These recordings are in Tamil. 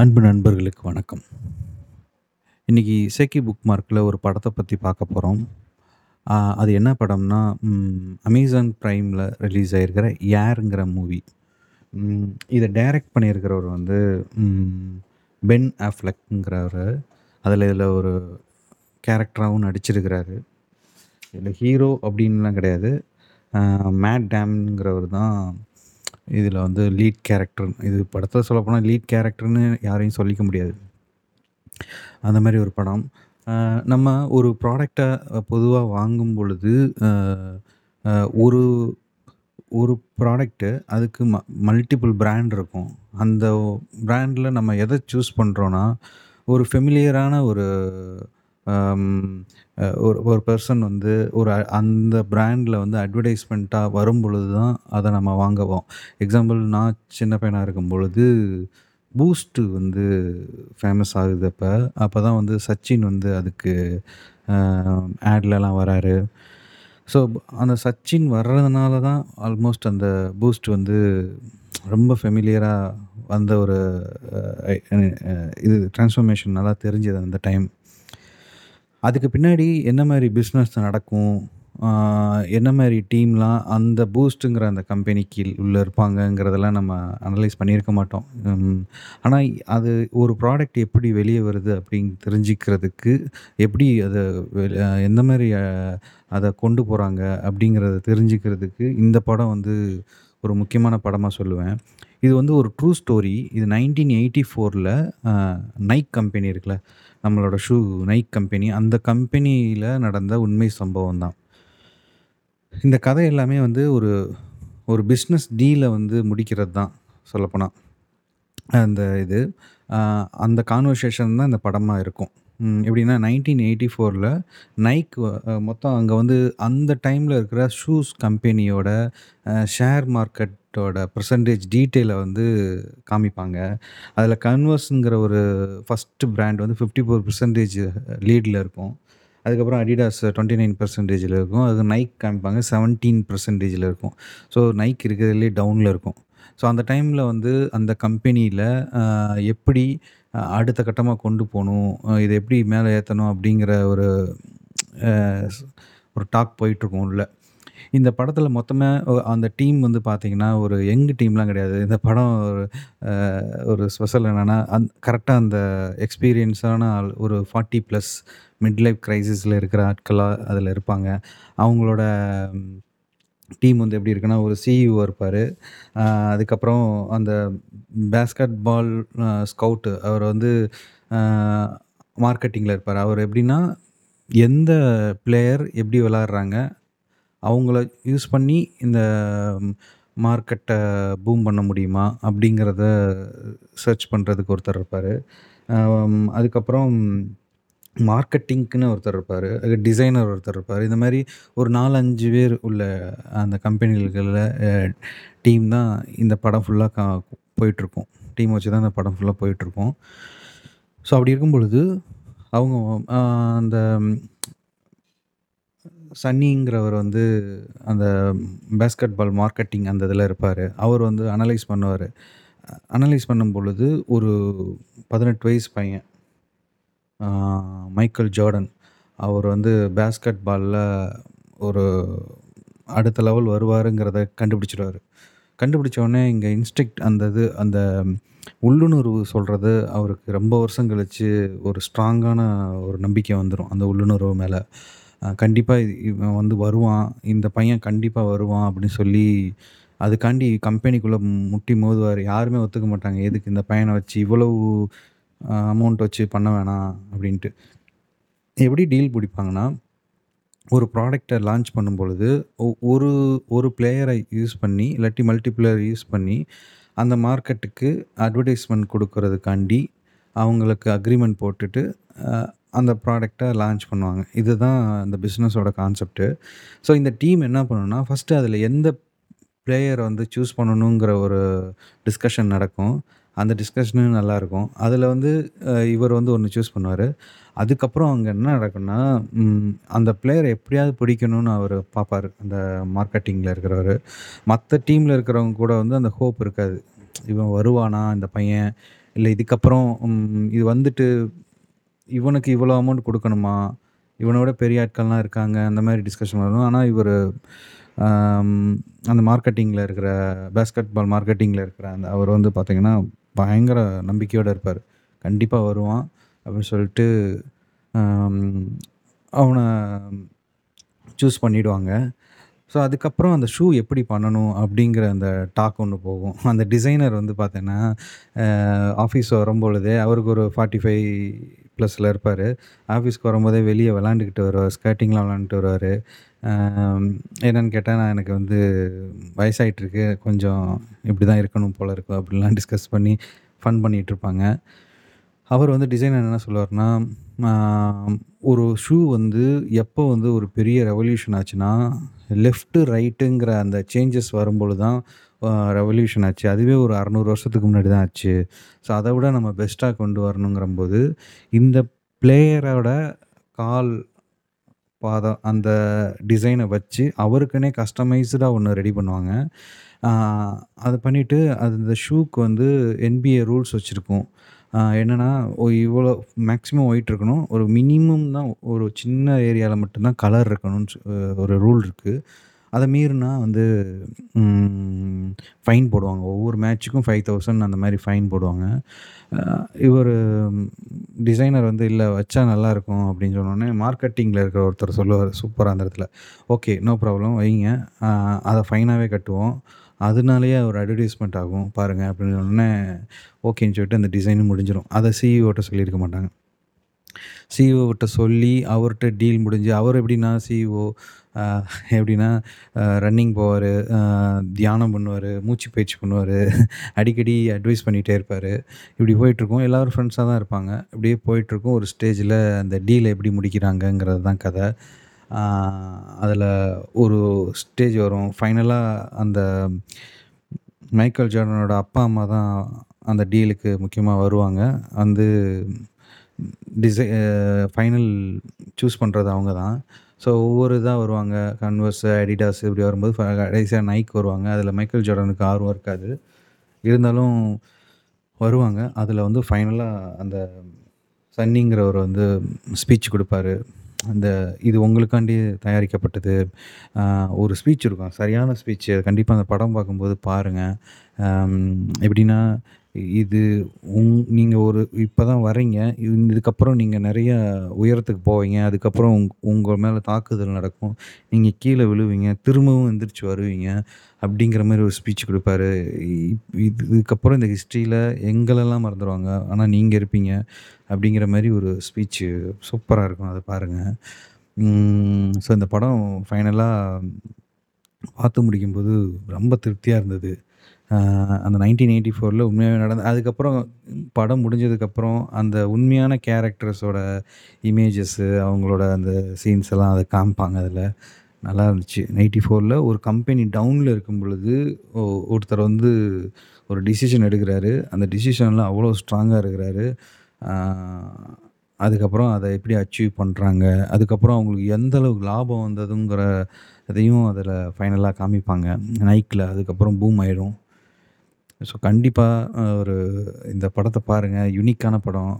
அன்பு நண்பர்களுக்கு வணக்கம். இன்னைக்கு இசைக்கி புக் மார்க்கில் ஒரு படத்தை பற்றி பார்க்க போகிறோம் அது என்ன படம்னா, அமேசான் ப்ரைமில் ரிலீஸ் ஆகிருக்கிற ஏருங்கிற மூவி. இதை டைரக்ட் பண்ணியிருக்கிறவர் வந்து பென் ஆஃப்லக்ங்கிறவர் அதில் இதில் ஒரு கேரக்டராகவும் நடிச்சிருக்கிறாரு. இதில் ஹீரோ அப்படின்லாம் கிடையாது. மேட் டேம்ங்கிறவர் தான் இதில் வந்து லீட் கேரக்டர். இது படத்தில் சொல்லப்போனால் லீட் கேரக்டர்னு யாரையும் சொல்லிக்க முடியாது. அந்த மாதிரி ஒரு படம். நம்ம ஒரு ப்ராடக்டை பொதுவாக வாங்கும் பொழுது, ஒரு ஒரு ப்ராடக்ட்டு அதுக்கு ம மல்டிபிள் பிராண்ட் இருக்கும். அந்த பிராண்டில் நம்ம எதை சூஸ் பண்ணுறோன்னா ஒரு ஃபெமிலியரான ஒரு ஒரு ஒரு பர்சன் வந்து ஒரு அந்த ப்ராண்டில் வந்து அட்வர்டைஸ்மென்ட்டா வரும்பொழுது தான் அதை நம்ம வாங்குவோம். எக்ஸாம்பிள் நான் சின்ன பையனாக இருக்கும் பொழுது பூஸ்ட்டு வந்து ஃபேமஸ் ஆகுது அப்போ அப்போ தான் வந்து சச்சின் வந்து அதுக்கு ஆட்லலாம் வராரு. ஸோ அந்த சச்சின் வர்றதுனால தான் ஆல்மோஸ்ட் அந்த பூஸ்ட் வந்து ரொம்ப ஃபெமிலியராக வந்த ஒரு இது டிரான்ஸ்ஃபர்மேஷன் நல்லா தெரிஞ்சது அந்த டைம். அதுக்கு பின்னாடி என்ன மாதிரி பிஸ்னஸ் நடக்கும்? என்ன மாதிரி டீம்லாம் அந்த பூஸ்ட்டுங்கிற அந்த கம்பெனி கீழ் இருப்பாங்கங்கிறதெல்லாம் நம்ம அனலைஸ் பண்ணியிருக்க மாட்டோம். ஆனால் அது ஒரு ப்ராடக்ட் எப்படி வெளியே வருது அப்படின்னு தெரிஞ்சுக்கிறதுக்கு, எப்படி அதை எந்த மாதிரி அதை கொண்டு போகிறாங்க அப்படிங்கிறத தெரிஞ்சுக்கிறதுக்கு இந்த படம் வந்து ஒரு முக்கியமான படமாக சொல்லுவேன். இது வந்து ஒரு ட்ரூ ஸ்டோரி. இது நைன்டீன் எயிட்டி ஃபோரில் நைக் கம்பெனி இருக்குல்ல, நம்மளோட ஷூ நைக் கம்பெனி. அந்த கம்பெனியில் நடந்த உண்மை சம்பவம் தான். இந்த கதை எல்லாமே வந்து ஒரு ஒரு பிஸ்னஸ் டீலை வந்து முடிக்கிறது தான் சொல்லப்போனால் அந்த இது. அந்த கான்வர்சேஷன் தான் இந்த படமாக இருக்கும். எப்படின்னா நைன்டீன் எயிட்டி ஃபோரில் நைக் மொத்தம் அங்கே வந்து அந்த டைமில் இருக்கிற ஷூஸ் கம்பெனியோட ஷேர் மார்க்கெட் ப்ராடக்டோட பர்சன்டேஜ் டீட்டெயிலை வந்து காமிப்பாங்க. அதில் கன்வர்ஸுங்கிற ஒரு ஃபஸ்ட்டு பிராண்ட் வந்து ஃபிஃப்டி ஃபோர் பர்சன்டேஜ் லீடில் இருக்கும். அதுக்கப்புறம் அடிடாஸ் டுவெண்ட்டி நைன் பர்சன்டேஜில் இருக்கும். அது நைக் காமிப்பாங்க செவன்டீன் பர்சன்டேஜில் இருக்கும். ஸோ நைக் இருக்கிறதுலே டவுனில் இருக்கும். ஸோ அந்த டைமில் வந்து அந்த கம்பெனியில் எப்படி அடுத்த கட்டமாக கொண்டு போகணும் இதை எப்படி மேலே ஏற்றணும் அப்படிங்கிற ஒரு ஒரு டாக் போயிட்டுருக்கும் உள்ள. இந்த படத்தில் மொத்தமாக அந்த டீம் வந்து பார்த்தீங்கன்னா, ஒரு யங் டீம்லாம் கிடையாது. இந்த படம் ஒரு ஒரு ஸ்பெஷல் என்னென்னா அந் கரெக்டாக அந்த எக்ஸ்பீரியன்ஸான ஆள் ஒரு ஃபார்ட்டி ப்ளஸ் மிட் லைஃப் க்ரைசிஸில் இருக்கிற ஆட்களாக அதில் இருப்பாங்க. அவங்களோட டீம் வந்து எப்படி இருக்குன்னா, ஒரு சிஇஓ இருப்பார் அதுக்கப்புறம் அந்த பேஸ்கெட் பால் ஸ்கவுட்டு அவர் வந்து மார்க்கெட்டிங்கில் இருப்பார் அவர் எப்படின்னா, எந்த பிளேயர் எப்படி விளாட்றாங்க அவங்கள யூஸ் பண்ணி இந்த மார்க்கெட்டை பூம் பண்ண முடியுமா? அப்படிங்கிறத சர்ச் பண்ணுறதுக்கு ஒருத்தர் இருப்பார் அதுக்கப்புறம் மார்க்கெட்டிங்க்குன்னு ஒருத்தர் இருப்பாரு. டிசைனர் ஒருத்தர் இருப்பார் இந்த மாதிரி ஒரு 4, 5 பேர் உள்ள அந்த கம்பெனிகளில் டீம் தான் இந்த படம் ஃபுல்லாக கா போயிட்டுருக்கும். டீம் வச்சு தான் இந்த படம் ஃபுல்லாக போயிட்டுருக்கும். ஸோ அப்படி இருக்கும் பொழுது, அவங்க அந்த சன்னிங்கிறவர் வந்து அந்த பேஸ்கெட் பால் மார்க்கெட்டிங் அந்த இதில் இருப்பார் அவர் வந்து அனலைஸ் பண்ணுவார் அனலைஸ் பண்ணும் பொழுது ஒரு 18 வயசு பையன். Michael Jordan. அவர் வந்து பேஸ்கெட் பாலில் ஒரு அடுத்த லெவல் வருவாருங்கிறத கண்டுபிடிச்சுருவாரு. கண்டுபிடிச்சோடனே இங்கே இங்க அந்த இது அந்த உள்ளுணர்வு சொல்கிறது அவருக்கு ரொம்ப வருஷம் கழித்து ஒரு ஸ்ட்ராங்கான ஒரு நம்பிக்கை வந்துடும் அந்த உள்ளுணர்வு மேலே கண்டிப்பாக இவன் வந்து வருவான். இந்த பையன் கண்டிப்பாக வருவான் அப்படின்னு சொல்லி, அதுக்காண்டி கம்பெனிக்குள்ளே முட்டி மோதுவார் யாருமே ஒத்துக்க மாட்டாங்க. எதுக்கு இந்த பையனை வச்சு இவ்வளவு அமௌண்ட் வச்சு பண்ண வேணாம் அப்படின்ட்டு. எப்படி டீல் பிடிப்பாங்கன்னா, ஒரு ப்ராடக்டை லான்ச் பண்ணும்பொழுது, ஒ ஒரு ஒரு பிளேயரை யூஸ் பண்ணி, இல்லாட்டி மல்டி பிளேயர் யூஸ் பண்ணி, அந்த மார்க்கெட்டுக்கு அட்வர்டைஸ்மெண்ட் கொடுக்கறதுக்காண்டி அவங்களுக்கு அக்ரிமெண்ட் போட்டுட்டு, அந்த ப்ராடக்டை லான்ச் பண்ணுவாங்க. இதுதான் அந்த பிஸ்னஸோட கான்செப்ட்டு. ஸோ இந்த டீம் என்ன பண்ணணும்னா ஃபர்ஸ்ட்டு அதில் எந்த பிளேயர வந்து சூஸ் பண்ணணுங்கிற ஒரு டிஸ்கஷன் நடக்கும். அந்த டிஸ்கஷனும் நல்லாயிருக்கும். அதில் வந்து இவர் வந்து ஒன்று சூஸ் பண்ணுவார் அதுக்கப்புறம் அங்கே என்ன நடக்கும்னா, அந்த பிளேயர எப்படியாவது பிடிக்கணும்னு அவர் பார்ப்பாரு. அந்த மார்க்கெட்டிங்கில் இருக்கிறவர் மற்ற டீமில் இருக்கிறவங்க கூட வந்து அந்த ஹோப் இருக்காது. இவன் வருவானா இந்த பையன்? இல்லை இதுக்கப்புறம் இது வந்துட்டு இவனுக்கு இவ்வளோ அமௌண்ட் கொடுக்கணுமா இவனோட பெரிய ஆட்கள்லாம் இருக்காங்க. அந்த மாதிரி டிஸ்கஷன் வரும். ஆனால் இவர் அந்த மார்க்கெட்டிங்கில் இருக்கிற பேஸ்கெட் பால் மார்க்கெட்டிங்கில் இருக்கிற அந்த அவர் வந்து பார்த்திங்கன்னா பயங்கர நம்பிக்கையோடு இருப்பார் கண்டிப்பாக வருவான் அப்படின்னு சொல்லிட்டு அவனை சூஸ் பண்ணிவிடுவாங்க ஸோ அதுக்கப்புறம் அந்த ஷூ எப்படி பண்ணணும் அப்படிங்கிற அந்த டாக் ஒன்று போகும். அந்த டிசைனர் வந்து பார்த்தீங்கன்னா, ஆஃபீஸ் வரும்பொழுதே அவருக்கு ஒரு 45 ப்ளஸில் இருப்பார். ஆஃபீஸ்க்கு வரும்போதே வெளியே விளாண்டுக்கிட்டு வருவார். ஸ்கேட்டிங்லாம் விளாண்டுட்டு வருவார். என்னென்னு கேட்டால் நான் எனக்கு வந்து வயசாயிட்டுருக்கு. கொஞ்சம் இப்படி தான் இருக்கணும் போல் இருக்கும் அப்படிலாம் டிஸ்கஸ் பண்ணி ஃபன் பண்ணிகிட்ருப்பாங்க அவர் வந்து டிசைனர் என்ன சொல்லுவாருன்னா, ஒரு ஷூ வந்து எப்போ வந்து ஒரு பெரிய ரெவல்யூஷன் ஆச்சுன்னா, லெஃப்ட்டு ரைட்டுங்கிற அந்த சேஞ்சஸ் வரும்பொழுது தான் ரெவல்யூஷன் ஆச்சு. அதுவே ஒரு 600 வருஷத்துக்கு முன்னாடி தான் ஆச்சு. ஸோ அதை விட நம்ம பெஸ்ட்டாக கொண்டு வரணுங்கிறம்போது, இந்த பிளேயரோட கால் பாதம் அந்த டிசைனை வச்சு அவருக்குன்னே கஸ்டமைஸ்டாக ஒன்று ரெடி பண்ணுவாங்க. அதை பண்ணிவிட்டு பண்ணிட்டு அது இந்த ஷூக்கு வந்து என்பிஏ ரூல்ஸ் வச்சுருக்கோம் என்னென்னா இவ்வளோ மேக்ஸிமம் ஒயிட் இருக்கணும். ஒரு மினிமம் தான் ஒரு சின்ன ஏரியாவில் மட்டும்தான் கலர் இருக்கணும்னு ஒரு ரூல் இருக்குது அதை மீறினா வந்து ஃபைன் போடுவாங்க. ஒவ்வொரு மேட்ச்சுக்கும் 5000 அந்த மாதிரி ஃபைன் போடுவாங்க. இவர் டிசைனர் வந்து இல்லை வச்சா நல்லாயிருக்கும் அப்படின்னு சொன்னோனே, மார்க்கெட்டிங்கில் இருக்கிற ஒருத்தர் சொல்லுவார் சூப்பராக அந்த இடத்துல. ஓகே நோ ப்ராப்ளம் வைங்க. அதை ஃபைனாகவே கட்டுவோம். அதனாலேயே ஒரு அட்வர்டைஸ்மெண்ட் ஆகும் பாருங்கள் அப்படின்னு உடனே ஓகேன்னு சொல்லிட்டு அந்த டிசைனும் முடிஞ்சிடும் அதை சிஇஓட்ட சொல்லியிருக்க மாட்டாங்க. சிஇஓட்ட சொல்லி அவர்கிட்ட டீல் முடிஞ்சு அவர் எப்படின்னா சிஇஓ எப்படின்னா ரன்னிங் போவார் தியானம் பண்ணுவார் மூச்சு பயிற்சி பண்ணுவார் அடிக்கடி அட்வைஸ் பண்ணிகிட்டே இருப்பார் இப்படி போயிட்டுருக்கும். எல்லாரும் ஃப்ரெண்ட்ஸாக தான் இருப்பாங்க. இப்படியே போயிட்டுருக்கும். ஒரு ஸ்டேஜில் அந்த டீலை எப்படி முடிக்கிறாங்கங்கிறது தான் கதை அதில் ஒரு ஸ்டேஜ் வரும். ஃபைனலாக அந்த மைக்கேல் ஜார்டனோட அப்பா, அம்மா தான் அந்த டீலுக்கு முக்கியமாக வருவாங்க. வந்து டிசை ஃபைனல் சூஸ் பண்ணுறது அவங்க தான். ஸோ ஒவ்வொரு இதாக வருவாங்க. கன்வர்ஸ், அடிடாஸ் இப்படி வரும்போது கடைசியாக நைக் வருவாங்க. அதில் மைக்கேல் ஜார்டனுக்கு ஆர்வம் இருக்காது. இருந்தாலும் வருவாங்க. அதில் வந்து ஃபைனலாக அந்த சன்னிங்கிறவர் வந்து ஸ்பீச் கொடுப்பாரு அந்த இது உங்களுக்காண்டி தயாரிக்கப்பட்டது. ஒரு ஸ்பீச் இருக்கும். சரியான ஸ்பீச். கண்டிப்பாக அந்த படம் பார்க்கும்போது பாருங்கள் எப்படின்னா, இது உங் நீங்கள் ஒரு இப்போ தான் வரீங்க இதுக்கப்புறம் நீங்கள் நிறையா உயரத்துக்கு போவீங்க. அதுக்கப்புறம் உங் உங்கள் மேலே தாக்குதல் நடக்கும். நீங்கள் கீழே விழுவீங்க. திரும்பவும் எந்திரிச்சு வருவீங்க. அப்படிங்கிற மாதிரி ஒரு ஸ்பீச் கொடுப்பாரு இது இதுக்கப்புறம் இந்த ஹிஸ்ட்ரியில் எங்களெல்லாம் மறந்துடுவாங்க ஆனால் நீங்கள் இருப்பீங்க. அப்படிங்கிற மாதிரி ஒரு ஸ்பீச் சூப்பராக இருக்கும். அதை பாருங்கள் ஸோ இந்த படம் ஃபைனலாக பார்த்து முடிக்கும்போது ரொம்ப திருப்தியாக இருந்தது. அந்த நைன்டீன் எயிட்டி ஃபோரில் உண்மையாகவே நடந்த அதுக்கப்புறம் படம் முடிஞ்சதுக்கப்புறம் அந்த உண்மையான கேரக்டர்ஸோட இமேஜஸ்ஸு அவங்களோட அந்த சீன்ஸ் எல்லாம் அதை காமிப்பாங்க அதில் நல்லா இருந்துச்சு. 94ல ஒரு கம்பெனி டவுனில் இருக்கும் பொழுது ஒருத்தர் வந்து ஒரு டிசிஷன் எடுக்கிறாரு அந்த டிசிஷன்ல அவ்வளோ ஸ்ட்ராங்காக இருக்கிறாரு. அதுக்கப்புறம் அதை எப்படி அச்சீவ் பண்ணுறாங்க அதுக்கப்புறம் அவங்களுக்கு எந்த அளவுக்கு லாபம் வந்ததுங்கிற இதையும் அதில் ஃபைனலாக காமிப்பாங்க. நைக்கில் அதுக்கப்புறம் பூம் ஆயிடும். ஸோ கண்டிப்பாக ஒரு இந்த படத்தை பாருங்கள் யூனிக்கான படம்.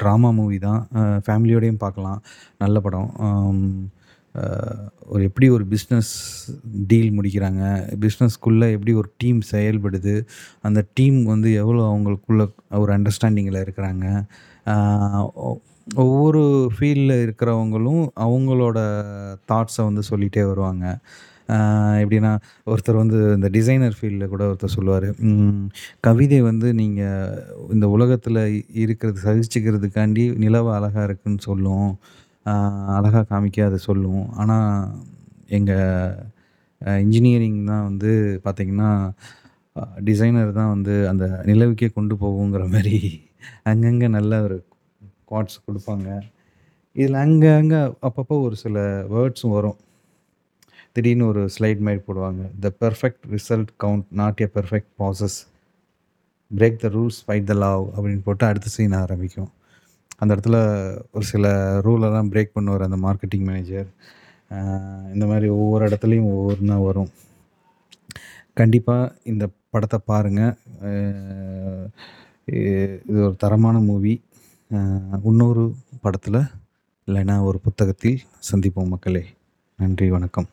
ட்ராமா மூவி தான். ஃபேமிலியோடையும் பார்க்கலாம். நல்ல படம். ஒரு எப்படி ஒரு பிஸ்னஸ் டீல் முடிக்கிறாங்க. பிஸ்னஸ்க்குள்ளே எப்படி ஒரு டீம் செயல்படுது. அந்த டீம் வந்து எவ்வளோ அவங்களுக்குள்ள ஒரு அண்டர்ஸ்டாண்டிங்கில் இருக்கிறாங்க. ஒவ்வொரு ஃபீல்டில் இருக்கிறவங்களும் அவங்களோட தாட்ஸை வந்து சொல்லிகிட்டே வருவாங்க. எப்படின்னா, ஒருத்தர் வந்து இந்த டிசைனர் ஃபீல்டில் கூட ஒருத்தர் சொல்லுவார் கவிதை வந்து நீங்கள் இந்த உலகத்தில் இருக்கிறது சகிச்சுக்கிறதுக்காண்டி நிலவு அழகாக இருக்குன்னு சொல்லும். அழகாக காமிக்க அதை சொல்லும். ஆனால் எங்கள் இன்ஜினியரிங் தான் வந்து பார்த்தீங்கன்னா, டிசைனர் தான் வந்து அந்த நிலவுக்கே கொண்டு போகுங்கிற மாதிரி அங்கங்கே நல்ல ஒரு குவாட்ஸ் கொடுப்பாங்க இதில் அங்கே அங்கே அப்பப்போ ஒரு சில வேர்ட்ஸும் வரும். திடீர்னு ஒரு ஸ்லைட் மாதிரி போடுவாங்க. "The perfect result count not a perfect process. Break the rules fight the love அப்படின்னு போட்டு அடுத்த சீன் ஆரம்பிக்கும். அந்த இடத்துல ஒரு சில ரூலெல்லாம் பிரேக் பண்ணுவார் அந்த மார்க்கெட்டிங் மேனேஜர். இந்த மாதிரி ஒவ்வொரு இடத்துலையும் ஒவ்வொன்னா வரும். கண்டிப்பாக இந்த படத்தை பாருங்கள் இது ஒரு தரமான மூவி. இன்னொரு படத்தில் இல்லைன்னா ஒரு புத்தகத்தில் சந்திப்போம் மக்களே! நன்றி, வணக்கம்.